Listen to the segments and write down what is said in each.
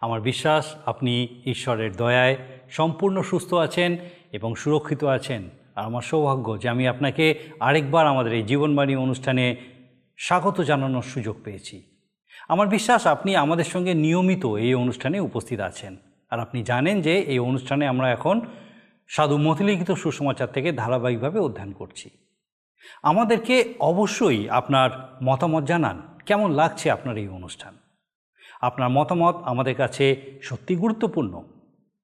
আমার বিশ্বাস, আপনি ঈশ্বরের দয়ায় সম্পূর্ণ সুস্থ আছেন এবং সুরক্ষিত আছেন। আর আমার সৌভাগ্য যে আমি আপনাকে আরেকবার আমাদের এই জীবনবাণী অনুষ্ঠানে স্বাগত জানানোর সুযোগ পেয়েছি। আমার বিশ্বাস, আপনি আমাদের সঙ্গে নিয়মিত এই অনুষ্ঠানে উপস্থিত আছেন। আর আপনি জানেন যে এই অনুষ্ঠানে আমরা এখন সাধু মতিলিখিত সুসমাচার থেকে ধারাবাহিকভাবে অধ্যয়ন করছি। আমাদেরকে অবশ্যই আপনার মতামত জানান। কেমন লাগছে আপনার এই অনুষ্ঠান? আপনার মতামত আমাদের কাছে সত্যি গুরুত্বপূর্ণ।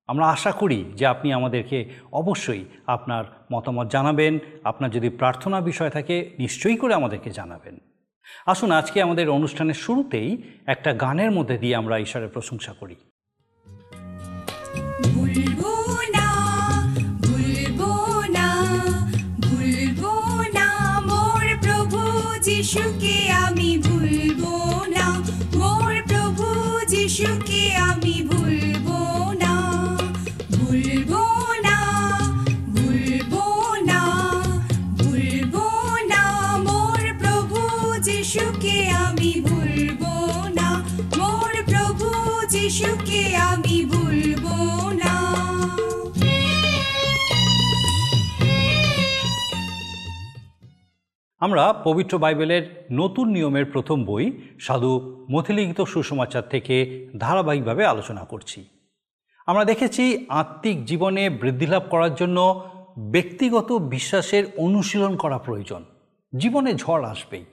আমরা আশা করি যে আপনি আমাদেরকে অবশ্যই আপনার মতামত জানাবেন, আপনার যদি প্রার্থনা বিষয় থাকে, নিশ্চয়ই করে আমাদেরকে জানাবেন। আসুন, আজকে আমাদের অনুষ্ঠানের শুরুতেই একটা গানের মধ্যে দিয়ে আমরা ঈশ্বরের প্রশংসা করি। যিশুকে আমি আমরা পবিত্র বাইবেলের নতুন নিয়মের প্রথম বই সাধু মথিলিখিত সুসমাচার থেকে ধারাবাহিকভাবে আলোচনা করছি। আমরা দেখেছি আত্মিক জীবনে বৃদ্ধি লাভ করার জন্য ব্যক্তিগত বিশ্বাসের অনুশীলন করা প্রয়োজন। জীবনে ঝড় আসবেই।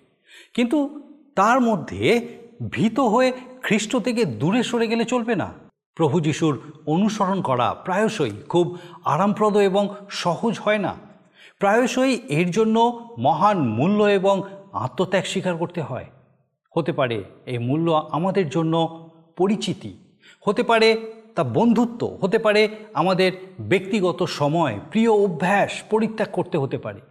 কিন্তু তার মধ্যে ভীত হয়ে খ্রিস্ট থেকে দূরে সরে গেলে চলবে না। প্রভু যিশুর অনুসরণ করা প্রায়শই খুব আরামপ্রদ এবং সহজ হয় না। প্রায়শই এর জন্য মহান মূল্য এবং আত্মত্যাগ স্বীকার করতে হয়। হতে পারে এই মূল্য আমাদের জন্য পরিচিতি, হতে পারে তা বন্ধুত্ব, হতে পারে আমাদের ব্যক্তিগত সময়, প্রিয় অভ্যাস পরিত্যাগ করতে হতে পারে।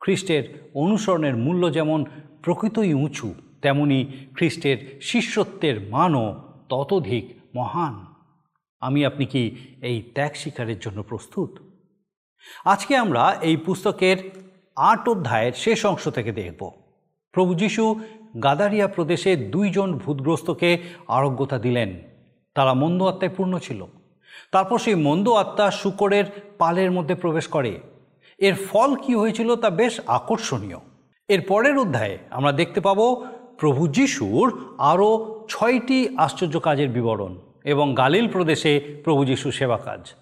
খ্রিস্টের অনুসরণের মূল্য যেমন প্রকৃতই উঁচু, তেমনি খ্রিস্টের শিষ্যত্বের মানও ততোধিক মহান। আমি আপনি কি এই ত্যাগ স্বীকারের জন্য প্রস্তুত? আজকে আমরা এই পুস্তকের আট অধ্যায়ের শেষ অংশ থেকে দেখব। প্রভু যীশু গাদারিয়া প্রদেশে দুইজন ভূতগ্রস্তকে আরোগ্যতা দিলেন। তারা মন্দ আত্মায় পূর্ণ ছিল। তারপর সেই মন্দ আত্মা শুকরের পালের মধ্যে প্রবেশ করে। এর ফল কি হয়েছিল তা বেশ আকর্ষণীয়। এর পরের অধ্যায়ে আমরা দেখতে পাব প্রভু যিশুর আরও ছয়টি আশ্চর্য কাজের বিবরণ এবং গালিল প্রদেশে প্রভু যিশু সেবা কাজ।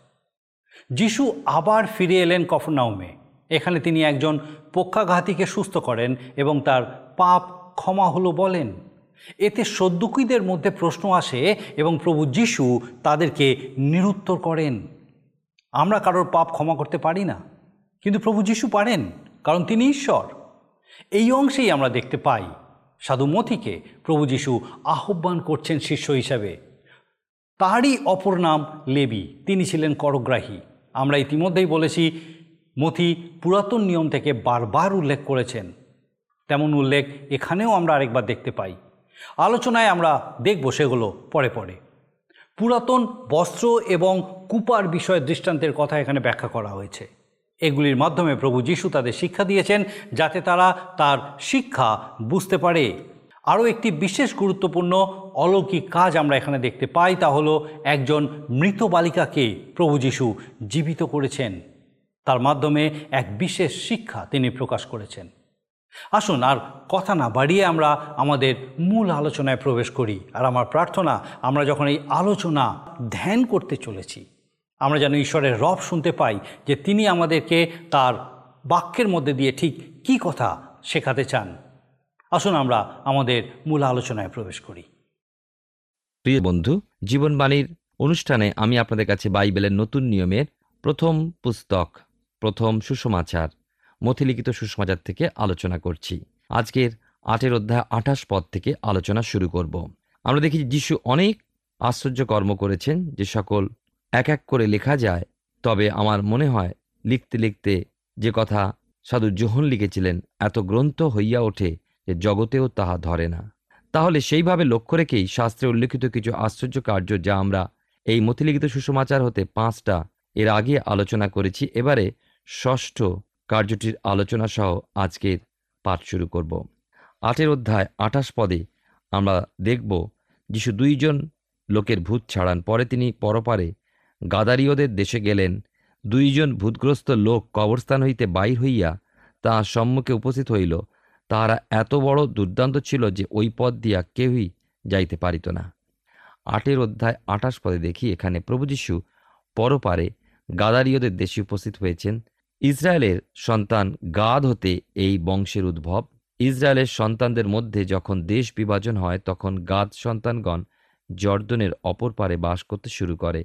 যিশু আবার ফিরে এলেন কফরনাউমে এখানে তিনি একজন পক্ষাঘাতীকে সুস্থ করেন এবং তার পাপ ক্ষমা হলো বলেন। এতে সদ্যুকীদের মধ্যে প্রশ্ন আসে এবং প্রভু যিশু তাদেরকে নিরুত্তর করেন। আমরা কারোর পাপ ক্ষমা করতে পারি না, কিন্তু প্রভু যিশু পারেন, কারণ তিনি ঈশ্বর। এই অংশেই আমরা দেখতে পাই সাধু মথিকে প্রভু যিশু আহ্বান করছেন শিষ্য হিসাবে। তারই অপর নাম লেবি, তিনি ছিলেন করগ্রাহী। আমরা ইতিমধ্যেই বলেছি, মথি পুরাতন নিয়ম থেকে বারবার উল্লেখ করেছেন। তেমন উল্লেখ এখানেও আমরা আরেকবার দেখতে পাই। আলোচনায় আমরা দেখব সেগুলো পরে পরে। পুরাতন বস্ত্র এবং কুপার বিষয়ে দৃষ্টান্তের কথা এখানে ব্যাখ্যা করা হয়েছে। এগুলির মাধ্যমে প্রভু যিশু তাদের শিক্ষা দিয়েছেন যাতে তারা তার শিক্ষা বুঝতে পারে। আরও একটি বিশেষ গুরুত্বপূর্ণ অলৌকিক কাজ আমরা এখানে দেখতে পাই, তা হলো একজন মৃত বালিকাকে প্রভু যিশু জীবিত করেছেন। তার মাধ্যমে এক বিশেষ শিক্ষা তিনি প্রকাশ করেছেন। আসুন আর কথা না বাড়িয়ে আমরা আমাদের মূল আলোচনায় প্রবেশ করি। আর আমার প্রার্থনা, আমরা যখন এই আলোচনা ধ্যান করতে চলেছি, আমরা যেন ঈশ্বরের রব শুনতে পাই যে তিনি আমাদেরকে তার বাক্যের মধ্যে দিয়ে ঠিক কি কথা শেখাতে চান। আসুন আমরা আমাদের মূল আলোচনায় প্রবেশ করি। প্রিয় বন্ধু, জীবনবাণীর অনুষ্ঠানে আমি আপনাদের কাছে বাইবেলের নতুন নিয়মের প্রথম পুস্তক, প্রথম সুসমাচার, মথিলিখিত সুসমাচার থেকে আলোচনা করছি। আজকের আটের অধ্যায় আঠাশ পদ থেকে আলোচনা শুরু করব। আমরা দেখি যিশু অনেক আশ্চর্য কর্ম করেছেন, যে সকল এক এক করে লেখা যায়। তবে আমার মনে হয়, লিখতে লিখতে যে কথা সাধু জোহন লিখেছিলেন, এত গ্রন্থ হইয়া ওঠে যে জগতেও তাহা ধরে না। তাহলে সেইভাবে লক্ষ্য রেখেই শাস্ত্রে উল্লেখিত কিছু আশ্চর্য কার্য যা আমরা এই মতিলিখিত সুষমাচার হতে পাঁচটা এর আগে আলোচনা করেছি, এবারে ষষ্ঠ কার্যটির আলোচনা সহ আজকের পাঠ শুরু করব। আটের অধ্যায় আঠাশ পদে আমরা দেখব যিশু দুইজন লোকের ভূত ছাড়ান। পরে তিনি পরপারে গাদারীয়দের দেশে গেলেন। দুইজন ভূতগ্রস্ত লোক কবরস্থান হইতে বাইর হইয়া তাহার সম্মুখে উপস্থিত হইল। তাহারা এত বড় দুর্দান্ত ছিল যে ওই পথ দিয়া কেউই যাইতে পারিত না। আটের অধ্যায় আঠাশ পদে দেখি এখানে প্রভু যীশু পরপারে গাদারীয়দের দেশে উপস্থিত হয়েছেন। ইসরায়েলের সন্তান গাদ হতে এই বংশের উদ্ভব। ইসরায়েলের সন্তানদের মধ্যে যখন দেশ বিভাজন হয়, তখন গাদ সন্তানগণ জর্দনের অপর পারে বাস করতে শুরু করে।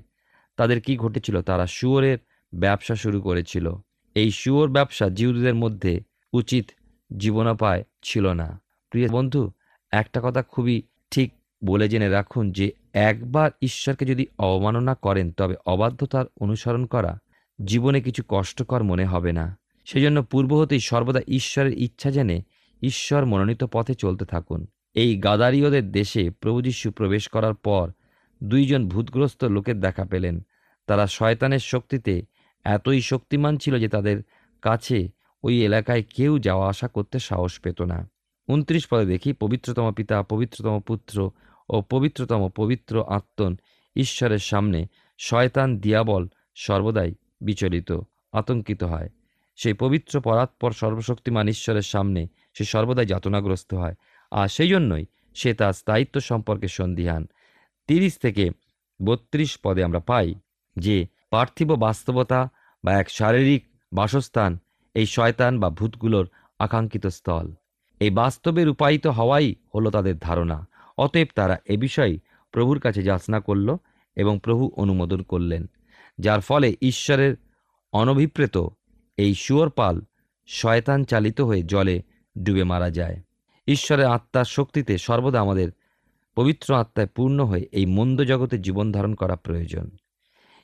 তাদের কি ঘটেছিল? তারা শুয়োরের ব্যবসা শুরু করেছিল। এই শুয়োর ব্যবসা জিউদের মধ্যে উচিত জীবনোপায় ছিল না। প্রিয় বন্ধু, একটা কথা খুবই ঠিক বলে জেনে রাখুন যে, একবার ঈশ্বরকে যদি অবমাননা করেন, তবে অবাধ্যতার অনুসরণ করা জীবনে কিছু কষ্টকর মনে হবে না। সেজন্য পূর্ব হতেই সর্বদা ঈশ্বরের ইচ্ছা জেনে ঈশ্বর মনোনীত পথে চলতে থাকুন। এই গাদারীয়দের দেশে প্রভু যীশু প্রবেশ করার পর দুইজন ভূতগ্রস্ত লোকের দেখা পেলেন। তারা শয়তানের শক্তিতে এতই শক্তিমান ছিল যে, তাদের কাছে ওই এলাকায় কেউ যাওয়া আসা করতে সাহস পেত না। উনত্রিশ পদে দেখি পবিত্রতম পিতা, পবিত্রতম পুত্র ও পবিত্রতম পবিত্র আত্মন ঈশ্বরের সামনে শয়তান দিয়াবল সর্বদাই বিচলিত, আতঙ্কিত হয়। সেই পবিত্র পরাৎপর সর্বশক্তিমান ঈশ্বরের সামনে সে সর্বদাই যাতনাগ্রস্ত হয় আর সেই জন্যই সে তার স্থায়িত্ব সম্পর্কে সন্দিহান। তিরিশ থেকে বত্রিশ পদে আমরা পাই যে পার্থিব বাস্তবতা বা এক শারীরিক বাসস্থান এই শয়তান বা ভূতগুলোর আকাঙ্ক্ষিত স্থল। এই বাস্তবে রূপায়িত হওয়াই হলো তাদের ধারণা। অতএব তারা এ বিষয়ে প্রভুর কাছে যাচনা করল এবং প্রভু অনুমোদন করলেন, যার ফলে ঈশ্বরের অনভিপ্রেত এই শুয়োরপাল শয়তান চালিত হয়ে জলে ডুবে মারা যায়। ঈশ্বরের আত্মার শক্তিতে সর্বদা আমাদের পবিত্র আত্মায় পূর্ণ হয়ে এই মন্দ জগতে জীবন ধারণ করা প্রয়োজন।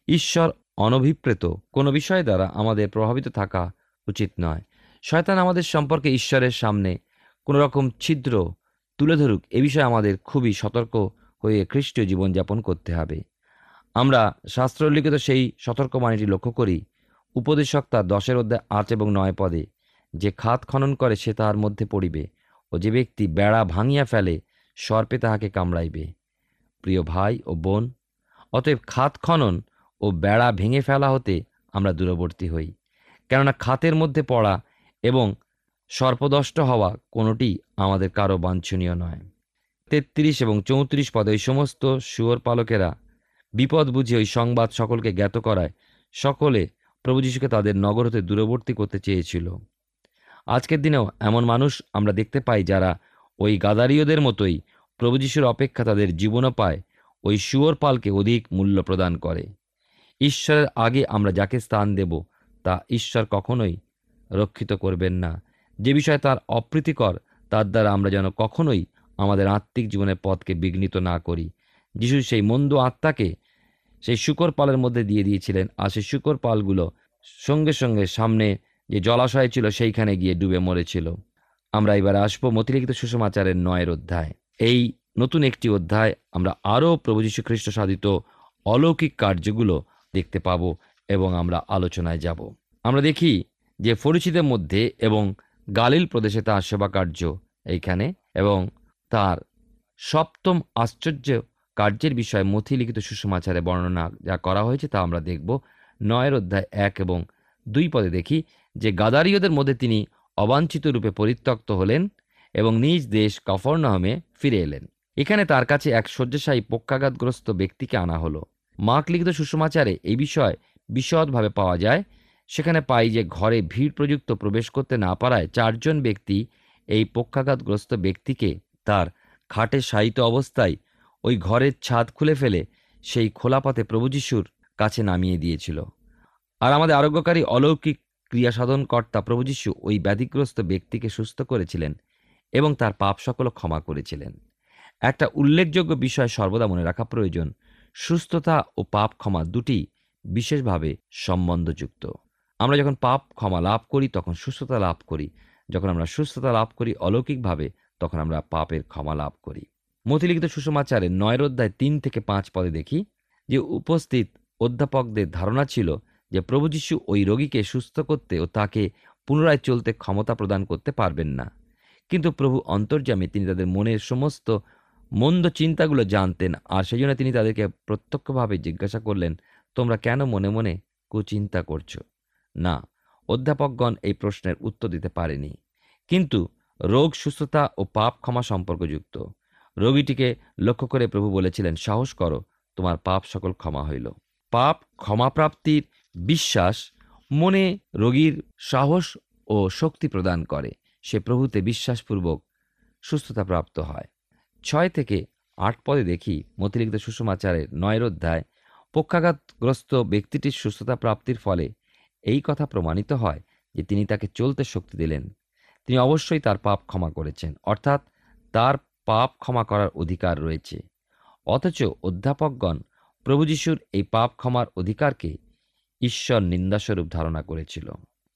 ঈশ্বর অনভিপ্রেত কোনো বিষয় দ্বারা আমাদের প্রভাবিত থাকা উচিত নয়। শয়তান আমাদের সম্পর্কে ঈশ্বরের সামনে কোনো রকম ছিদ্র তুলে ধরুক, এ বিষয়ে আমাদের খুবই সতর্ক হয়ে খ্রিস্টীয় জীবনযাপন করতে হবে। আমরা শাস্ত্রলিখিত সেই সতর্কবাণীটি লক্ষ্য করি, উপদেশক তার দশের অধ্যায় আট এবং নয় পদে, যে খাত খনন করে সে তাহার মধ্যে পড়িবে, ও যে ব্যক্তি বেড়া ভাঙিয়া ফেলে, সর্পে তাহাকে কামড়াইবে। প্রিয় ভাই ও বোন, অতএব খাত খনন ও বেড়া ভেঙে ফেলা হতে আমরা দূরবর্তী হই। কেননা খাতের মধ্যে পড়া এবং সর্পদষ্ট হওয়া কোনোটি আমাদের কারও বাঞ্ছনীয় নয়। তেত্রিশ এবং চৌত্রিশ পদে ওই সমস্ত শুয়োর পালকেরা বিপদ বুঝে ওই সংবাদ সকলকে জ্ঞাত করায় সকলে প্রভু যীশুকে তাদের নগর হতে দূরবর্তী করতে চেয়েছিল। আজকের দিনেও এমন মানুষ আমরা দেখতে পাই যারা ওই গাদারীয়দের মতোই প্রভু যিশুর অপেক্ষা তাদের জীবনও পায়, ওই শুয়োর পালকে অধিক মূল্য প্রদান করে। ঈশ্বরের আগে আমরা যাকে স্থান দেব তা ঈশ্বর কখনোই রক্ষিত করবেন না। যে বিষয় তার অপ্রীতিকর, তার দ্বারা আমরা যেন কখনোই আমাদের আত্মিক জীবনের পথকে বিঘ্নিত না করি। যিশু সেই মন্দ আত্মাকে সেই শুকর পালের মধ্যে দিয়ে দিয়েছিলেন আর সেই শুকর পালগুলো সঙ্গে সঙ্গে সামনে যে জলাশয় ছিল সেইখানে গিয়ে ডুবে মরেছিল। আমরা এবার আসব মতিলিখিত সুষমাচারের নয়ের অধ্যায়। এই নতুন একটি অধ্যায় আমরা আরও প্রভু যীশু খ্রিস্ট সাধিত অলৌকিক কার্যগুলো দেখতে পাব। এবং আমরা আলোচনায় যাব। আমরা দেখি যে ফরিচিদের মধ্যে এবং গালিল প্রদেশে তার সেবা কার্য এইখানে এবং তার সপ্তম আশ্চর্য কার্যের বিষয়ে মথি লিখিত সুষমাচারে বর্ণনা যা করা হয়েছে তা আমরা দেখব। নয়ের অধ্যায় এক এবং দুই পদে দেখি যে গাদারীয়দের মধ্যে তিনি অবাঞ্ছিত রূপে পরিত্যক্ত হলেন এবং নিজ দেশ কফরনাহমে ফিরে এলেন। এখানে তার কাছে এক শয্যাশায়ী পক্ষাঘাতগ্রস্ত ব্যক্তিকে আনা হলো। মার্ক লিখিত সুষমাচারে এই বিষয় বিশদভাবে পাওয়া যায়। সেখানে পাই যে, ঘরে ভিড় প্রযুক্ত প্রবেশ করতে না পারায় চারজন ব্যক্তি এই পক্ষাঘাতগ্রস্ত ব্যক্তিকে তার খাটে শায়িত অবস্থায় ওই ঘরের ছাদ খুলে ফেলে সেই খোলা পথে প্রভু যিশুর কাছে নামিয়ে দিয়েছিল। আর আমাদের আরোগ্যকারী অলৌকিক ক্রিয়া সাধন কর্তা প্রভু যিশু ওই ব্যাধিগ্রস্ত ব্যক্তিকে সুস্থ করেছিলেন এবং তার পাপ সকল ক্ষমা করেছিলেন। একটা উল্লেখযোগ্য বিষয় সর্বদা মনে রাখা প্রয়োজন, সুস্থতা ও পাপ ক্ষমা দুটি বিশেষভাবে সম্বন্ধযুক্ত। আমরা যখন পাপ ক্ষমা লাভ করি, তখন সুস্থতা লাভ করি। যখন আমরা সুস্থতা লাভ করি অলৌকিকভাবে, তখন আমরা পাপের ক্ষমা লাভ করি। মতিলিখিত সুষমাচারের নয়ের অধ্যায় তিন থেকে পাঁচ পদে দেখি যে উপস্থিত অধ্যাপকদের ধারণা ছিল যে প্রভু যীশু ওই রোগীকে সুস্থ করতে ও তাকে পুনরায় চলতে ক্ষমতা প্রদান করতে পারবেন না। কিন্তু প্রভু অন্তর্যামী তিনি তাদের মনের সমস্ত মন্দ চিন্তাগুলো জানতেন আর সেই জন্য তিনি তাদেরকে প্রত্যক্ষভাবে জিজ্ঞাসা করলেন তোমরা কেন মনে মনে কুচিন্তা করছ? না, অধ্যাপকগণ এই প্রশ্নের উত্তর দিতে পারেনি। কিন্তু রোগ, সুস্থতা ও পাপ ক্ষমা সম্পর্কযুক্ত। রোগীটিকে লক্ষ্য করে প্রভু বলেছিলেন, সাহস করো, তোমার পাপ সকল ক্ষমা হইল। পাপ ক্ষমাপ্রাপ্তির বিশ্বাস মনে রোগীর সাহস ও শক্তি প্রদান করে। সে প্রভুতে বিশ্বাসপূর্বক সুস্থতা প্রাপ্ত হয়। ছয় থেকে আট পদে দেখি মতিরিক্ত সুষমাচারের নয়ের অধ্যায় পক্ষাঘাতগ্রস্ত ব্যক্তিটির সুস্থতা প্রাপ্তির ফলে এই কথা প্রমাণিত হয় যে তিনি তাকে চলতে শক্তি দিলেন। তিনি অবশ্যই তার পাপ ক্ষমা করেছেন, অর্থাৎ তার পাপ ক্ষমা করার অধিকার রয়েছে। অথচ অধ্যাপকগণ প্রভু যিশুর এই পাপ ক্ষমার অধিকারকে ঈশ্বর নিন্দাস্বরূপ ধারণা করেছিল।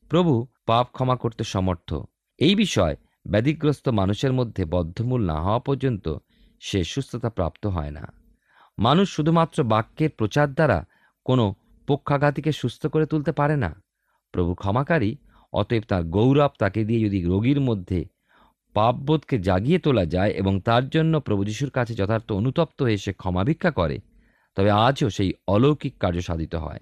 প্রভু পাপ ক্ষমা করতে সমর্থ। এই বিষয় ব্যাধিগ্রস্ত মানুষের মধ্যে বদ্ধমূল না হওয়া পর্যন্ত সে সুস্থতা প্রাপ্ত হয় না। মানুষ শুধুমাত্র বাক্যের প্রচার দ্বারা কোনো পক্ষাঘাতীকে সুস্থ করে তুলতে পারে না। প্রভু ক্ষমাকারী, অতএব তার গৌরব তাকে দিয়ে যদি রোগীর মধ্যে পাপবোধকে জাগিয়ে তোলা যায় এবং তার জন্য প্রভু যিশুর কাছে যথার্থ অনুতপ্ত হয়ে সে ক্ষমা ভিক্ষা করে, তবে আজও সেই অলৌকিক কার্য সাধিত হয়।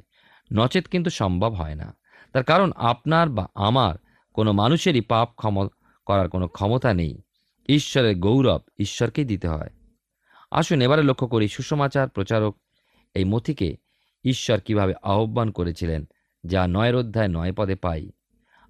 নচেত কিন্তু সম্ভব হয় না। তার কারণ আপনার বা আমার কোনো মানুষেরই পাপ ক্ষম, করার কোনো ক্ষমতা নেই। ঈশ্বরের গৌরব ঈশ্বরকেই দিতে হয়। আসুন এবারে লক্ষ্য করি সুষমাচার প্রচারক এই মথিকে ঈশ্বর কীভাবে আহ্বান করেছিলেন, যা নয়ের অধ্যায় নয় পদে পাই।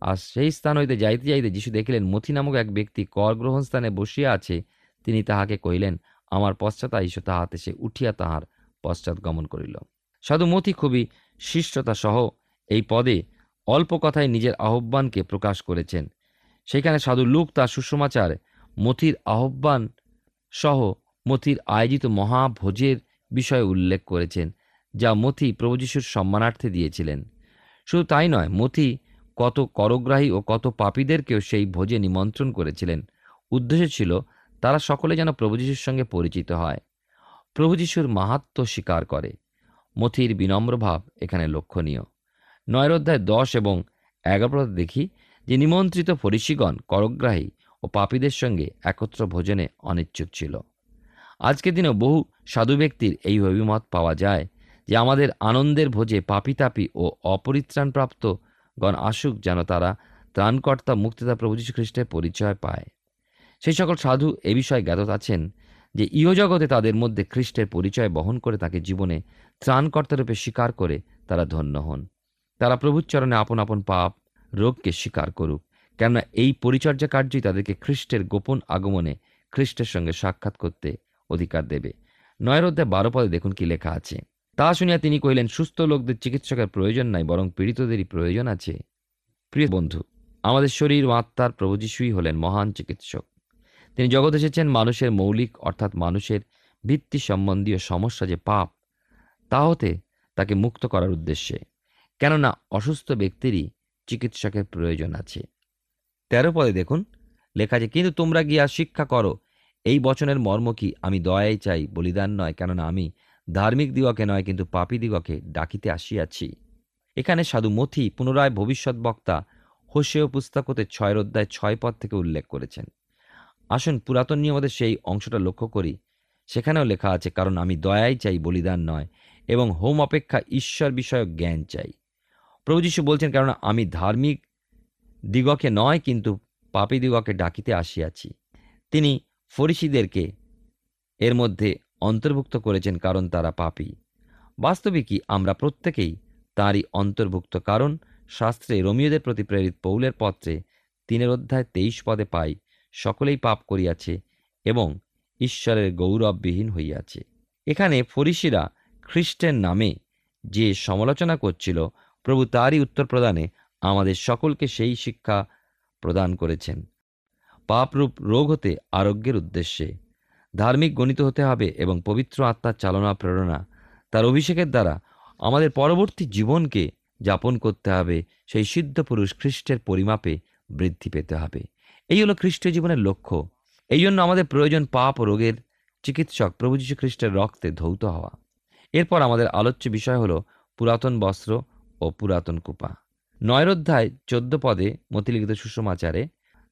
আর সেই স্থান হইতে যাইতে যাইতে যিশু দেখিলেন মথি নামক এক ব্যক্তি কর গ্রহণ স্থানে বসিয়া আছে, তিনি তাহাকে কহিলেন, আমার পশ্চাৎ আইস তাহাতে সে উঠিয়া তাহার পশ্চাৎ গমন করিল। সাধু মথি খুবই শিষ্টতা সহ এই পদে অল্প কথায় নিজের আহ্বানকে প্রকাশ করেছেন। সেখানে সাধু লুক তার সুষমাচার মথির আহ্বান সহ মথির আয়োজিত মহাভোজের বিষয়ে উল্লেখ করেছেন, যা মথি প্রভু যিশুর সম্মানার্থে দিয়েছিলেন। শুধু তাই নয় মথি কত করগ্রাহী ও কত পাপীদেরকেও সেই ভোজে নিমন্ত্রণ করেছিলেন। উদ্দেশ্য ছিল তারা সকলে যেন প্রভু যিশুর সঙ্গে পরিচিত হয়। প্রভু যিশুর মাহাত্ম স্বীকার করে। মথির বিনম্র ভাব এখানে লক্ষণীয়। নয়ের অধ্যায় দশ এবং এগারো পদে দেখি যে নিমন্ত্রিত ফরিসিগণ, করগ্রাহী ও পাপীদের সঙ্গে একত্র ভোজনে অনিচ্ছুক ছিল। আজকের দিনেও বহু সাধু ব্যক্তির এই অভিমত পাওয়া যায় যে আমাদের আনন্দের ভোজে পাপি তাপি ও অপরিত্রাণপ্রাপ্ত গণ আসুক যেন তারা ত্রাণকর্তা মুক্তিদা প্রভু যীশু খ্রিস্টের পরিচয় পায়। সেই সকল সাধু এ বিষয়ে জ্ঞাত আছেন যে ইহজগতে তাদের মধ্যে খ্রিস্টের পরিচয় বহন করে তাকে জীবনে ত্রাণকর্তারূপে স্বীকার করে তারা ধন্য হন। তারা প্রভুর চরণে আপন আপন পাপ, রোগকে স্বীকার করুক, কেননা এই পরিচর্যা কার্যই তাদেরকে খ্রিস্টের গোপন আগমনে খ্রিস্টের সঙ্গে সাক্ষাৎ করতে অধিকার দেবে। নয়ের অধ্যায় বারো পদে দেখুন কি লেখা আছে। তা শুনিয়া তিনি কহিলেন, সুস্থ লোকদের চিকিৎসকের প্রয়োজন নাই, বরং পীড়িতদেরই প্রয়োজন আছে। প্রিয় বন্ধু, আমাদের শরীর ও আত্মার প্রভু যিশুই হলেন মহান চিকিৎসক। তিনি জগৎ এসেছেন মানুষের মৌলিক, অর্থাৎ মানুষের ভিত্তি সম্বন্ধীয় সমস্যা যে পাপ, তা হতে তাকে মুক্ত করার উদ্দেশ্যে। কেননা অসুস্থ ব্যক্তিরই চিকিৎসকের প্রয়োজন আছে। তেরো পদে দেখুন, লেখা আছে, কিন্তু তোমরা গিয়া শিক্ষা করো এই বচনের মর্ম কি আমি দয়াই চাই, বলিদান নয়, কেননা আমি ধার্মিক দিগকে নয়, কিন্তু পাপী দিগকে ডাকিতে আসিয়াছি। এখানে সাধু মথি পুনরায় ভবিষ্যৎ বক্তা হোসেও পুস্তকতে ছয়ের অধ্যায় ছয় পদ থেকে উল্লেখ করেছেন। আসুন পুরাতন নিয়মদের সেই অংশটা লক্ষ্য করি। সেখানেও লেখা আছে, কারণ আমি দয়াই চাই, বলিদান নয়, এবং হোম অপেক্ষা ঈশ্বর বিষয়ক জ্ঞান চাই। প্রভু যীশু বলছেন কারণ আমি ধার্মিক দিগকে নয়, কিন্তু পাপী দিগকে ডাকিতে আসিয়াছি। তিনি ফরিসিদেরকে এর মধ্যে অন্তর্ভুক্ত করেছেন কারণ তারা পাপী। বাস্তবিকই আমরা প্রত্যেকেই তারই অন্তর্ভুক্ত কারণ শাস্ত্রে রোমিওদের প্রতি প্রেরিত পৌলের পত্রে তিনের অধ্যায় তেইশ পদে পাই, সকলেই পাপ করিয়াছে এবং ঈশ্বরের গৌরববিহীন হইয়াছে। এখানে ফরিসিরা খ্রিস্টের নামে যে সমালোচনা করছিল, প্রভু তারই উত্তর প্রদানে আমাদের সকলকে সেই শিক্ষা প্রদান করেছেন। পাপরূপ রোগ হতে আরোগ্যের উদ্দেশ্যে। ধার্মিক গণিত হতে হবে এবং পবিত্র আত্মার চালনা, প্রেরণা। তার অভিষেকের দ্বারা আমাদের পরবর্তী জীবনকে যাপন করতে হবে। সেই সিদ্ধ পুরুষ খ্রিস্টের পরিমাপে বৃদ্ধি পেতে হবে। এই হলো খ্রিস্টীয় জীবনের লক্ষ্য। এই জন্য আমাদের প্রয়োজন পাপ ও রোগের চিকিৎসক প্রভু যীশু খ্রিস্টের রক্তে ধৌত হওয়া। এরপর আমাদের আলোচ্য বিষয় হলো পুরাতন বস্ত্র ও পুরাতন কুপা। নয়ের অধ্যায়, চোদ্দ পদে মতিলিখিত সুষমাচারে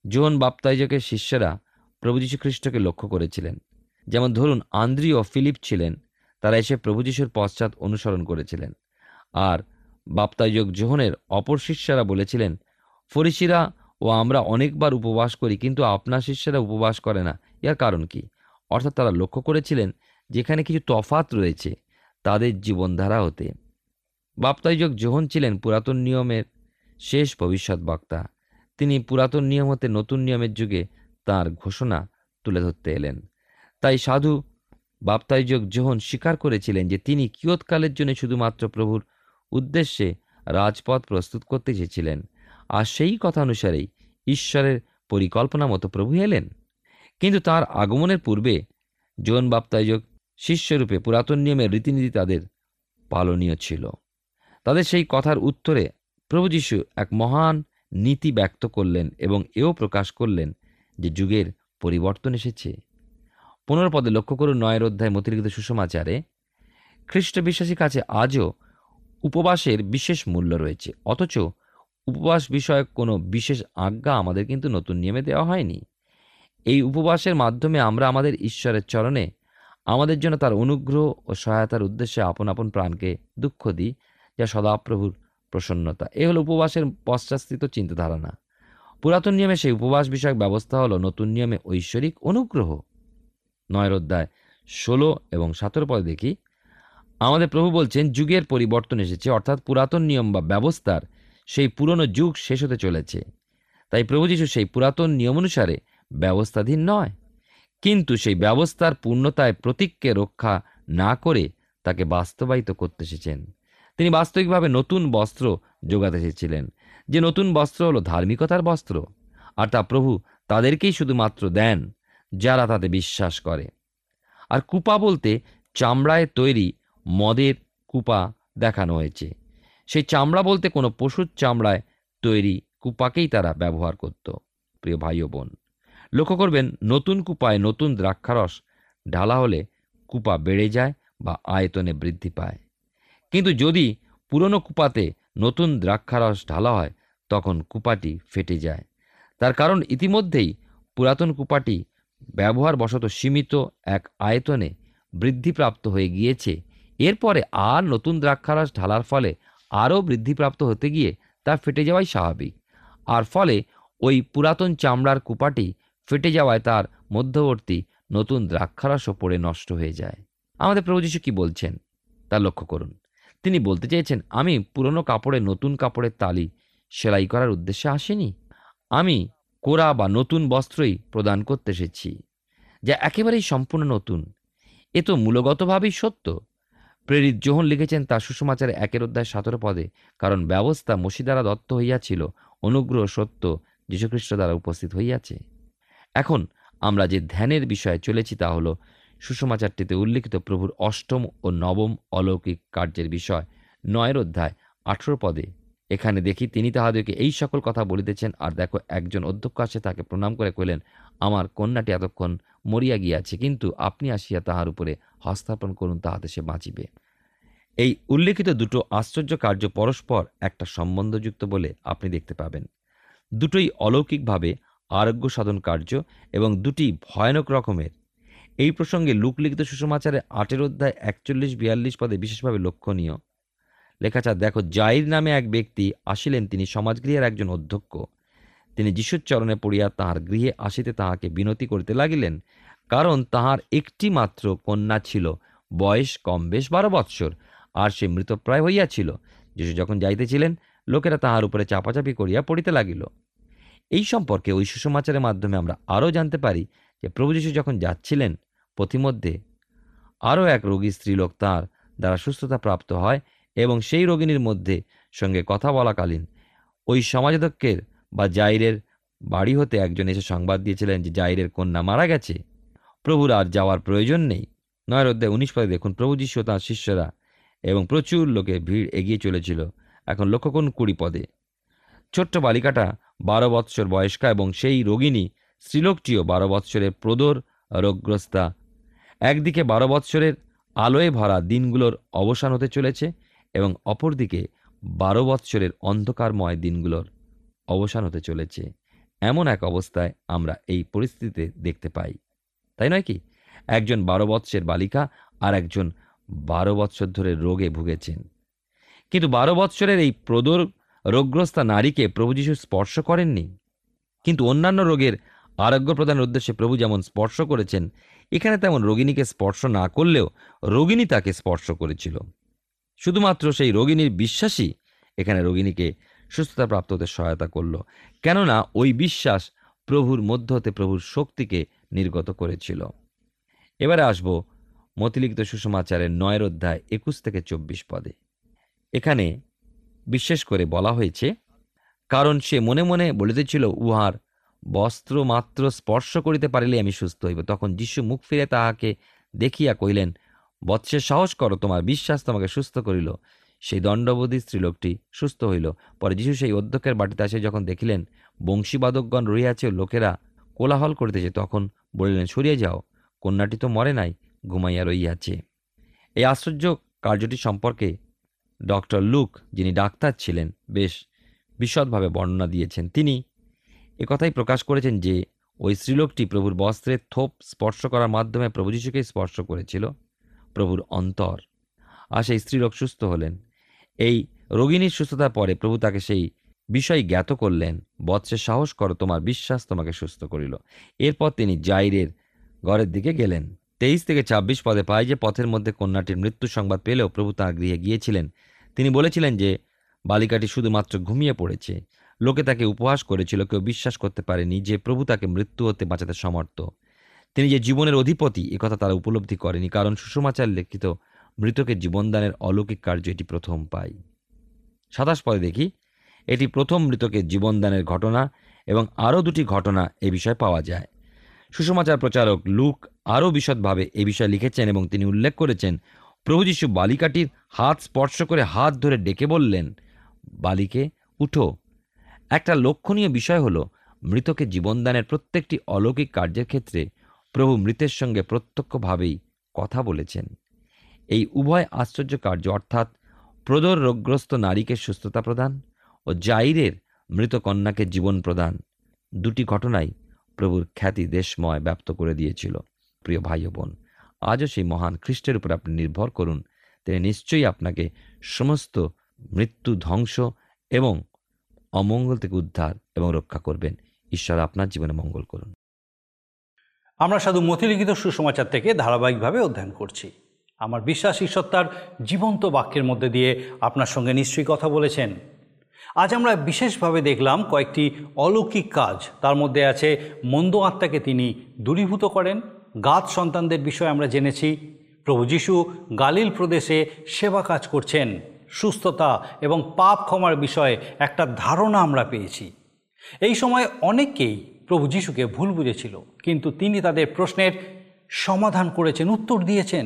জোহন বাপ্তাইজকের শিষ্যরা প্রভু যীশু খ্রিস্টকে লক্ষ্য করেছিলেন। যেমন ধরুন, আন্দ্রি ও ফিলিপ ছিলেন, তারা এসে প্রভু যীশুর পশ্চাৎ অনুসরণ করেছিলেন। আর বাপ্তাইজক জোহনের অপর শিষ্যরা বলেছিলেন, ফরিসিরা ও আমরা অনেকবার উপবাস করি, কিন্তু আপনার শিষ্যরা উপবাস করে না। এর কারণ কি? অর্থাৎ তারা লক্ষ্য করেছিলেন, যেখানে কিছু তফাত রয়েছে তাদের জীবনধারা হতে। বাপ্তাইজক জোহন ছিলেন পুরাতন নিয়মের শেষ ভবিষ্যৎ বক্তা। তিনি পুরাতন নিয়ম হতে নতুন নিয়মের যুগে তার ঘোষণা তুলে ধরতে এলেন। তাই সাধু বাপ্তাইজক জোহন স্বীকার করেছিলেন যে তিনি কিয়ৎকালের জন্য শুধুমাত্র প্রভুর উদ্দেশ্যে রাজপথ প্রস্তুত করতে চেয়েছিলেন। আর সেই কথা অনুসারেই ঈশ্বরের পরিকল্পনা মতো প্রভু এলেন। কিন্তু তার আগমনের পূর্বে জোহন বাপ্তাইজক শিষ্যরূপে পুরাতন নিয়মের রীতিনীতি তাদের পালনীয় ছিল। তাদের সেই কথার উত্তরে প্রভু যীশু এক মহান নীতি ব্যক্ত করলেন এবং এও প্রকাশ করলেন যে যুগের পরিবর্তন এসেছে। পনেরো পদে লক্ষ্য করুন নয়ের অধ্যায় মতিলিখিত সুষমাচারে খ্রিস্ট বিশ্বাসীর কাছে আজও উপবাসের বিশেষ মূল্য রয়েছে, অথচ উপবাস বিষয়ক কোনো বিশেষ আজ্ঞা আমাদের কিন্তু নতুন নিয়মে দেওয়া হয়নি। এই উপবাসের মাধ্যমে আমরা আমাদের ঈশ্বরের চরণে আমাদের জন্য তার অনুগ্রহ ও সহায়তার উদ্দেশ্যে আপন আপন প্রাণকে দুঃখ দিই, যা সদাপ্রভুর প্রসন্নতা। এ হলো উপবাসের পশ্চাৎস্থিত চিন্তাধারণা। পুরাতন নিয়মে সেই উপবাস বিষয়ক ব্যবস্থা হলো নতুন নিয়মে ঐশ্বরিক অনুগ্রহ। নয়ের অধ্যায় ষোলো এবং সতেরো পদে দেখি, আমাদের প্রভু বলছেন, যুগের পরিবর্তন এসেছে, অর্থাৎ পুরাতন নিয়ম বা ব্যবস্থার সেই পুরনো যুগ শেষ হতে চলেছে। তাই প্রভু যীশু সেই পুরাতন নিয়ম অনুসারে ব্যবস্থাধীন নয়। কিন্তু সেই ব্যবস্থার পূর্ণতায় প্রতীককে রক্ষা না করে তাকে বাস্তবায়িত করতে এসেছেন। তিনি বাস্তবিকভাবে নতুন বস্ত্র যোগাতে এসেছিলেন যে নতুন বস্ত্র হলো ধার্মিকতার বস্ত্র, আর তা প্রভু তাদেরকেই শুধুমাত্র দেন, যারা তাতে বিশ্বাস করে। আর কুপা বলতে চামড়ায় তৈরি মদের কুপা দেখানো হয়েছে। সেই চামড়া বলতে কোনো পশুর চামড়ায় তৈরি কুপাকেই তারা ব্যবহার করত, প্রিয় ভাই ও বোন। লক্ষ্য করবেন, নতুন কুপায় নতুন দ্রাক্ষারস ঢালা হলে কুপা বেড়ে যায় বা আয়তনে বৃদ্ধি পায়। কিন্তু যদি পুরনো কুপাতে নতুন দ্রাক্ষারস ঢালা হয়, তখন কুপাটি ফেটে যায়। তার কারণ ইতিমধ্যেই পুরাতন কুপাটি ব্যবহার বশত সীমিত এক আয়তনে বৃদ্ধিপ্রাপ্ত হয়ে গিয়েছে। এরপরে আর নতুন দ্রাক্ষারস ঢালার ফলে আরও বৃদ্ধিপ্রাপ্ত হতে গিয়ে তা ফেটে যাওয়াই স্বাভাবিক। আর ফলে ওই পুরাতন চামড়ার কুপাটি ফেটে যাওয়ায় তার মধ্যবর্তী নতুন দ্রাক্ষারসও পড়ে নষ্ট হয়ে যায়। আমাদের প্রভু যীশু কি বলছেন, তা লক্ষ্য করুন। তিনি বলতে চেয়েছেন, আমি পুরনো কাপড়ে নতুন কাপড়ের তালি সেলাই করার উদ্দেশ্যে আসিনি। আমি কোরা বা নতুন বস্ত্রই প্রদান করতে এসেছি, যা একেবারেই সম্পূর্ণ নতুন। এ তো মূলগতভাবেই সত্য। প্রেরিত জোহন লিখেছেন তার সুষমাচারে একের অধ্যায় সতেরো পদে, কারণ ব্যবস্থা মসি দ্বারা দত্ত হইয়াছিল, অনুগ্রহ সত্য যীশুখ্রিস্ট দ্বারা উপস্থিত হইয়াছে। এখন আমরা যে ধ্যানের বিষয়ে চলেছি তা হল সুষমাচারটিতে উল্লিখিত প্রভুর অষ্টম ও নবম অলৌকিক কার্যের বিষয়। নয়ের অধ্যায়, আঠেরো পদে। এখানে দেখি তিনি তাহাদেরকে এই সকল কথা বলিতেছেন, আর দেখো একজন অধ্যক্ষ আসে তাকে প্রণাম করে কইলেন আমার কন্যাটি এতক্ষণ মরিয়া গিয়াছে, কিন্তু আপনি আসিয়া তাহার উপরে হস্তাপন করুন, তাহাতে সে বাঁচিবে। এই উল্লেখিত দুটো আশ্চর্য কার্য পরস্পর একটা সম্বন্ধযুক্ত বলে আপনি দেখতে পাবেন। দুটোই অলৌকিকভাবে আরোগ্য সাধন কার্য এবং দুটি ভয়ানক রকমের এই প্রসঙ্গে লুকলিখিত সুষমাচারে আটের অধ্যায় একচল্লিশ, বিয়াল্লিশ পদে বিশেষভাবে লক্ষণীয়। লেখাচা দেখো, জাইর নামে এক ব্যক্তি আসিলেন, তিনি সমাজগৃহের একজন অধ্যক্ষ। তিনি যিশুর চরণে পড়িয়া তাহার গৃহে আসিতে তাহাকে বিনতি করিতে লাগিলেন, কারণ তাহার একটি মাত্র কন্যা ছিল, বয়স কম বেশ বারো বৎসর, আর সে মৃতপ্রায় হইয়াছিল। যিশু যখন যাইতেছিলেন, লোকেরা তাহার উপরে চাপাচাপি করিয়া পড়িতে লাগিল। এই সম্পর্কে ওই সুষমাচারের মাধ্যমে আমরা আরও জানতে পারি যে প্রভু যিশু যখন যাচ্ছিলেন পথিমধ্যে আরও এক রোগী স্ত্রীলোক তাঁর দ্বারা সুস্থতা প্রাপ্ত হয় এবং সেই রোগিনীর মধ্যে সঙ্গে কথা বলাকালীন ওই সমাজধ্যক্ষের বা জাইরের বাড়ি হতে একজন এসে সংবাদ দিয়েছিলেন যে জাইরের কন্যা মারা গেছে। প্রভুর আর যাওয়ার প্রয়োজন নেই। নয়ের অধ্যায় উনিশ পদে দেখুন, প্রভু যিশু তাঁর শিষ্যরা এবং প্রচুর লোকে ভিড় এগিয়ে চলেছিল। এখন লক্ষ্য করুন কুড়ি পদে। ছোট্ট বালিকাটা বারো বৎসর বয়স্কা এবং সেই রোগিণী স্ত্রীলোকটিও বারো বৎসরের প্রদর রোগগ্রস্তা একদিকে বারো বৎসরের আলোয় ভরা দিনগুলোর অবসান হতে চলেছে এবং অপরদিকে বারো বৎসরের অন্ধকারময় দিনগুলোর অবসান হতে চলেছে। এমন এক অবস্থায় আমরা এই পরিস্থিতিতে দেখতে পাই। তাই নয় কি? একজন বারো বৎসরের বালিকা আর একজন বারো বৎসর ধরে রোগে ভুগেছেন। কিন্তু বারো বৎসরের এই প্রদর রোগগ্রস্তা নারীকে প্রভু যীশু স্পর্শ করেননি? কিন্তু অন্যান্য রোগের আরোগ্য প্রদানের উদ্দেশ্যে প্রভু যেমন স্পর্শ করেছেন এখানে তেমন রোগিণীকে স্পর্শ না করলেও রোগিণী তাকে স্পর্শ করেছিল। শুধুমাত্র সেই রোগিণীর বিশ্বাসই এখানে রোগিণীকে সুস্থতা প্রাপ্ত হতে সহায়তা করল। কেননা ওই বিশ্বাস প্রভুর মধ্য হতে প্রভুর শক্তিকে নির্গত করেছিল। এবারে আসব মতিলিখিত সুষমাচারের নয়ের অধ্যায় একুশ থেকে চব্বিশ পদে। এখানে বিশেষ করে বলা হয়েছে, কারণ সে মনে মনে বলিতেছিল, উহার বস্ত্র মাত্র স্পর্শ করিতে পারিলে আমি সুস্থ হইব। তখন যিশু মুখ ফিরে তাহাকে দেখিয়া কহিলেন বৎসে সাহস করো, তোমার বিশ্বাস তোমাকে সুস্থ করিল। সেই দণ্ডবধী স্ত্রীলোকটি সুস্থ হইল। পরে যিশু সেই অধ্যক্ষের বাটিতে আসে যখন দেখিলেন, বংশীবাদকগণ রহিয়াছে লোকেরা কোলাহল করিতেছে, তখন বলিলেন, সরিয়ে যাও, কন্যাটি তো মরে নাই, ঘুমাইয়া রইয়াছে এই আশ্চর্য কার্যটি সম্পর্কে ডক্টর লুক, যিনি ডাক্তার ছিলেন, বেশ বিশদভাবে বর্ণনা দিয়েছেন। তিনি একথাই প্রকাশ করেছেন যে, ওই স্ত্রীলোকটি প্রভুর বস্ত্রের থোপ স্পর্শ করার মাধ্যমে প্রভু যিশুকে স্পর্শ করেছিল, প্রভুর অন্তর। আর সেই স্ত্রীলোক সুস্থ হলেন। এই রোগিণীর সুস্থতার পরে প্রভু তাকে সেই বিষয় জ্ঞাত করলেন, বৎসে সাহস করো, তোমার বিশ্বাস তোমাকে সুস্থ করিল। এরপর তিনি জাইরের ঘরের দিকে গেলেন। তেইশ থেকে ছাব্বিশ পদে পায় যে পথের মধ্যে কন্যাটির মৃত্যু সংবাদ পেলেও প্রভু তাঁর গৃহে গিয়েছিলেন। তিনি বলেছিলেন যে, বালিকাটি শুধুমাত্র ঘুমিয়ে পড়েছে। লোকে তাকে উপহাস করেছিল, কেউ বিশ্বাস করতে পারেনি যে প্রভু তাকে মৃত্যু হতে বাঁচাতে সমর্থ। তিনি যে জীবনের অধিপতি একথা তারা উপলব্ধি করেনি, কারণ সুষমাচার লিখিত মৃতকের জীবনদানের অলৌকিক কার্য এটি প্রথম পাই সাতাশ পরে দেখি, এটি প্রথম মৃতকের জীবনদানের ঘটনা এবং আরও দুটি ঘটনা এ বিষয়ে পাওয়া যায়। সুষমাচার প্রচারক লুক আরও বিশদভাবে এ বিষয়ে লিখেছেন এবং তিনি উল্লেখ করেছেন, প্রভু যীশু বালিকাটির হাত স্পর্শ করে হাত ধরে ডেকে বললেন, বালিকে উঠো। একটা লক্ষণীয় বিষয় হলো, মৃতকে জীবনদানের প্রত্যেকটি অলৌকিক কার্যের ক্ষেত্রে প্রভু মৃতের সঙ্গে প্রত্যক্ষভাবেই কথা বলেছেন। এই উভয় আশ্চর্য কার্য অর্থাৎ প্রদর রোগগ্রস্ত নারীকে সুস্থতা প্রদান ও জাইরের মৃত কন্যাকে জীবন প্রদান দুটি ঘটনাই প্রভুর খ্যাতি দেশময় ব্যপ্ত করে দিয়েছিল। প্রিয় ভাই বোন, আজও সেই মহান খ্রিস্টের উপর আপনি নির্ভর করুন, তিনি নিশ্চয়ই আপনাকে সমস্ত মৃত্যু ধ্বংস এবং অমঙ্গল থেকে উদ্ধার এবং রক্ষা করবেন। ঈশ্বর আপনার জীবনে মঙ্গল করুন। আমরা সাধু মতিলিখিত সুসমাচার থেকে ধারাবাহিকভাবে অধ্যয়ন করছি। আমার বিশ্বাস ঈশ্বর তার জীবন্ত বাক্যের মধ্যে দিয়ে আপনার সঙ্গে নিশ্চয়ই কথা বলেছেন। আজ আমরা বিশেষভাবে দেখলাম কয়েকটি অলৌকিক কাজ। তার মধ্যে আছে, মন্দ আত্মাকে তিনি দূরীভূত করেন। গাত সন্তানদের বিষয়ে আমরা জেনেছি। প্রভু যিশু গালিল প্রদেশে সেবা কাজ করছেন। সুস্থতা এবং পাপ ক্ষমার বিষয়ে একটা ধারণা আমরা পেয়েছি। এই সময় অনেকেই প্রভু যিশুকে ভুল বুঝেছিল, কিন্তু তিনি তাদের প্রশ্নের সমাধান করেছেন, উত্তর দিয়েছেন।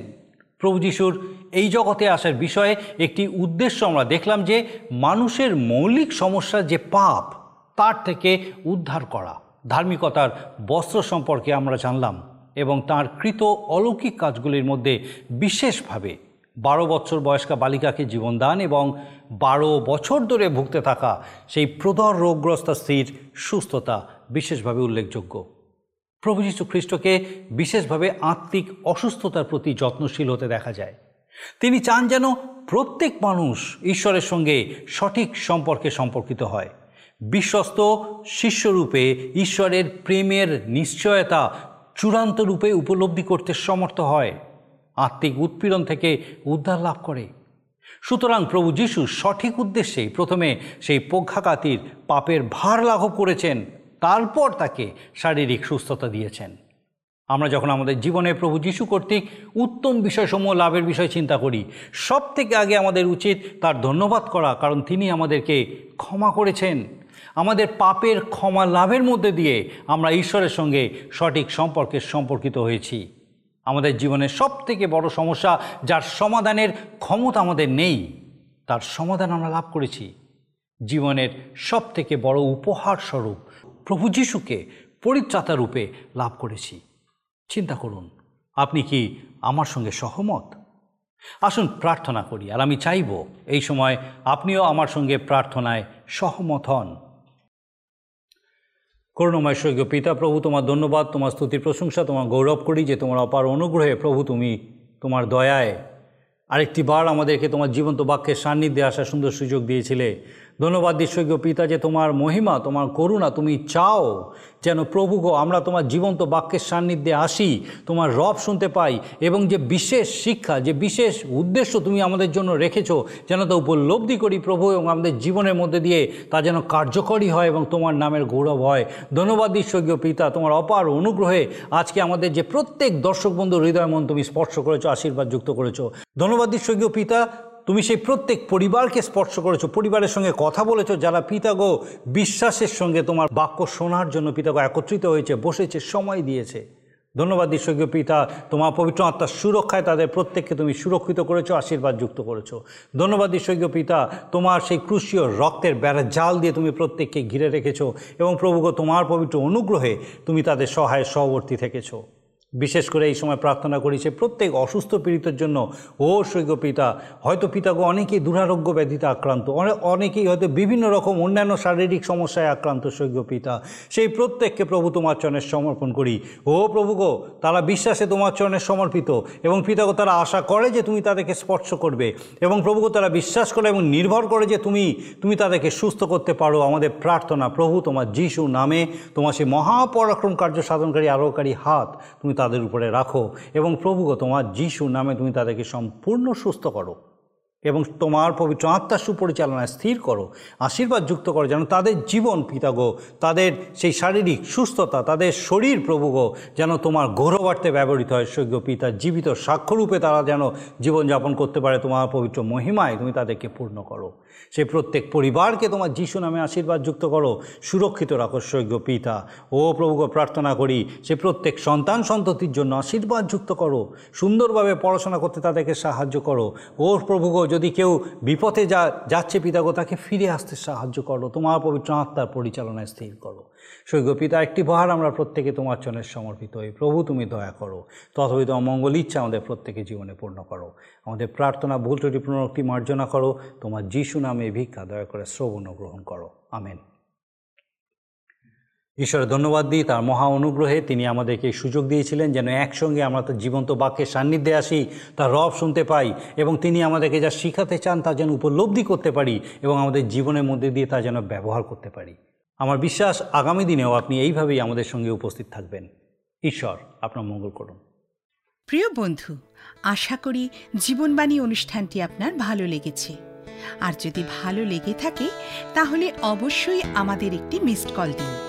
প্রভু যিশুর এই জগতে আসার বিষয়ে একটি উদ্দেশ্য আমরা দেখলাম যে মানুষের মৌলিক সমস্যা যে পাপ, তার থেকে উদ্ধার করা। ধার্মিকতার বস্ত্র সম্পর্কে আমরা জানলাম এবং তার কৃত অলৌকিক কাজগুলির মধ্যে বিশেষভাবে বারো বছর বয়স্কা বালিকাকে জীবনদান এবং বারো বছর ধরে ভুগতে থাকা সেই প্রদর রোগগ্রস্ত স্ত্রীর সুস্থতা বিশেষভাবে উল্লেখযোগ্য। প্রভু যীশু খ্রিস্টকে বিশেষভাবে আত্মিক অসুস্থতার প্রতি যত্নশীল হতে দেখা যায়। তিনি চান যেন প্রত্যেক মানুষ ঈশ্বরের সঙ্গে সঠিক সম্পর্কে সম্পর্কিত হয়। বিশ্বস্ত শিষ্যরূপে ঈশ্বরের প্রেমের নিশ্চয়তা চূড়ান্ত রূপে উপলব্ধি করতে সমর্থ হয়। আত্মিক উৎপীড়ন থেকে উদ্ধার লাভ করে। সুতরাং প্রভু যিশু সঠিক উদ্দেশ্যে প্রথমে সেই পক্ষাঘাতির পাপের ভার লাঘব করেছেন, তারপর তাকে শারীরিক সুস্থতা দিয়েছেন। আমরা যখন আমাদের জীবনে প্রভু যিশু কর্তৃক উত্তম বিষয়সমূহ লাভের বিষয় চিন্তা করি সব থেকে আগে আমাদের উচিত তার ধন্যবাদ করা, কারণ তিনি আমাদেরকে ক্ষমা করেছেন। আমাদের পাপের ক্ষমা লাভের মধ্যে দিয়ে আমরা ঈশ্বরের সঙ্গে সঠিক সম্পর্কে সম্পর্কিত হয়েছি। আমাদের জীবনের সব থেকে বড় সমস্যা, যার সমাধানের ক্ষমতা আমাদের নেই, তার সমাধান আমরা লাভ করেছি। জীবনের সব থেকে বড় উপহার স্বরূপ প্রভু যিশুকে পরিত্রাতা রূপে লাভ করেছি। চিন্তা করুন, আপনি কি আমার সঙ্গে সহমত? আসুন প্রার্থনা করি, আর আমি চাইব এই সময় আপনিও আমার সঙ্গে প্রার্থনায় সহমত হন। করুণময় স্বর্গীয় পিতা, প্রভু, তোমার ধন্যবাদ, তোমার স্তুতি, প্রশংসা, তোমার গৌরব করি যে তোমার অপার অনুগ্রহে প্রভু তুমি তোমার দয়ায়। আরেকটি বার আমাদেরকে তোমার জীবন্ত বাক্যের সান্নিধ্যে আসার সুন্দর সুযোগ দিয়েছিলে। ধন্যবাদ ঈশ্বর্গীয় পিতা যে তোমার মহিমা, তোমার করুণা, তুমি চাও যেন প্রভু গো, আমরা তোমার জীবন্ত বাক্যের সান্নিধ্যে আসি, তোমার রব শুনতে পাই এবং যে বিশেষ শিক্ষা, যে বিশেষ উদ্দেশ্য তুমি আমাদের জন্য রেখেছো, যেন তা উপলব্ধি করি প্রভু এবং আমাদের জীবনের মধ্যে দিয়ে তা যেন কার্যকরী হয় এবং তোমার নামের গৌরব হয়। ধন্যবাদ ঈশ্বর্গীয় পিতা, তোমার অপার অনুগ্রহে আজকে আমাদের যে প্রত্যেক দর্শক বন্ধু হৃদয় মন তুমি স্পর্শ করেছ, আশীর্বাদ যুক্ত করেছ। ধন্যবাদ ঈশ্বর্গীয় পিতা তুমি সেই প্রত্যেক পরিবারকে স্পর্শ করেছ, পরিবারের সঙ্গে কথা বলেছ, যারা পিতাগো বিশ্বাসের সঙ্গে তোমার বাক্য শোনার জন্য পিতাগো একত্রিত হয়েছে, বসেছে, সময় দিয়েছে। ধন্যবাদ ঈশ্বর্গীয় পিতা, তোমার পবিত্র আত্মার সুরক্ষায় তাদের প্রত্যেককে তুমি সুরক্ষিত করেছ, আশীর্বাদ যুক্ত করেছ। ধন্যবাদ ঈশ্বর্গীয় পিতা, তোমার সেই ক্রুশীয় রক্তের বেড়া জাল দিয়ে তুমি প্রত্যেককে ঘিরে রেখেছো এবং প্রভুগ তোমার পবিত্র অনুগ্রহে তুমি তাদের সহায় সহবর্তী থেকেছো। বিশেষ করে এই সময় প্রার্থনা করি সে প্রত্যেক অসুস্থ পীড়িতের জন্য, ও সৈক্য পিতা, হয়তো পিতাগো অনেকেই দুরারোগ্য ব্যাধিতে আক্রান্ত, অনে- অনেকেই হয়তো বিভিন্ন রকম অন্যান্য শারীরিক সমস্যায় আক্রান্ত সৈক্য পিতা। সেই প্রত্যেককে প্রভু তোমার চরণে সমর্পণ করি। ও প্রভু গো, তারা বিশ্বাসে তোমার চরণে সমর্পিত এবং পিতাগো তারা আশা করে যে তুমি তাদেরকে স্পর্শ করবে এবং প্রভুগো তারা বিশ্বাস করে এবং নির্ভর করে যে তুমি তুমি তাদেরকে সুস্থ করতে পারো। আমাদের প্রার্থনা, প্রভু তোমার যিশু নামে তোমার সেই মহাপরাক্রম কার্য সাধনকারী আরোকারী হাত তুমি তাদের উপরে রাখো এবং প্রভুগ তোমার যিশু নামে তুমি তাদেরকে সম্পূর্ণ সুস্থ করো। এবং তোমার পবিত্র আত্মার সুপরিচালনায় স্থির করো, আশীর্বাদ যুক্ত করো, যেন তাদের জীবন পিতাগো তাদের সেই শারীরিক সুস্থতা, তাদের শরীর প্রভুগো যেন তোমার গৌরবার্থে ব্যবহৃত হয় সৈক্য পিতা, জীবিত সাক্ষ্যরূপে তারা যেন জীবনযাপন করতে পারে তোমার পবিত্র মহিমায়, তুমি তাদেরকে পূর্ণ করো। সেই প্রত্যেক পরিবারকে তোমার যিশু নামে আশীর্বাদ যুক্ত করো, সুরক্ষিত রাখো সৈক্য পিতা। ও প্রভুগো প্রার্থনা করি, সে প্রত্যেক সন্তান সন্ততির জন্য আশীর্বাদ যুক্ত করো, সুন্দরভাবে পড়াশোনা করতে তাদেরকে সাহায্য করো। ও প্রভুগো যদি কেউ বিপথে যা, যাচ্ছে পিতাগো, তাকে ফিরে আসতে সাহায্য করো তোমার পবিত্র আত্মার পরিচালনায় স্থির করো সৈক্য পিতা, একটি ভার আমরা প্রত্যেকে তোমার চরণে সমর্পিত হই। প্রভু, তুমি দয়া করো। তথাপি তোমার মঙ্গল ইচ্ছা আমাদের প্রত্যেকে জীবনে পূর্ণ করো। আমাদের প্রার্থনা, ভুল ত্রুটি, পুনরক্তি মার্জনা করো। তোমার যিশু নামে ভিক্ষা, দয়া করে শ্রবণ গ্রহণ করো। আমেন। ঈশ্বরের ধন্যবাদ দিই, তার মহা অনুগ্রহে তিনি আমাদেরকে সুযোগ দিয়েছিলেন যেন একসঙ্গে আমরা তার জীবন্ত বাক্যের সান্নিধ্যে আসি, তার রব শুনতে পাই এবং তিনি আমাদেরকে যা শিখাতে চান তা যেন উপলব্ধি করতে পারি এবং আমাদের জীবনের মধ্যে দিয়ে তা যেন ব্যবহার করতে পারি। আমার বিশ্বাস আগামী দিনেও আপনি এইভাবেই আমাদের সঙ্গে উপস্থিত থাকবেন। ঈশ্বর আপনার মঙ্গল করুন। প্রিয় বন্ধু, আশা করি জীবনবাণী অনুষ্ঠানটি আপনার ভালো লেগেছে। আর যদি ভালো লেগে থাকে, তাহলে অবশ্যই আমাদের একটি মিসড কল দিন।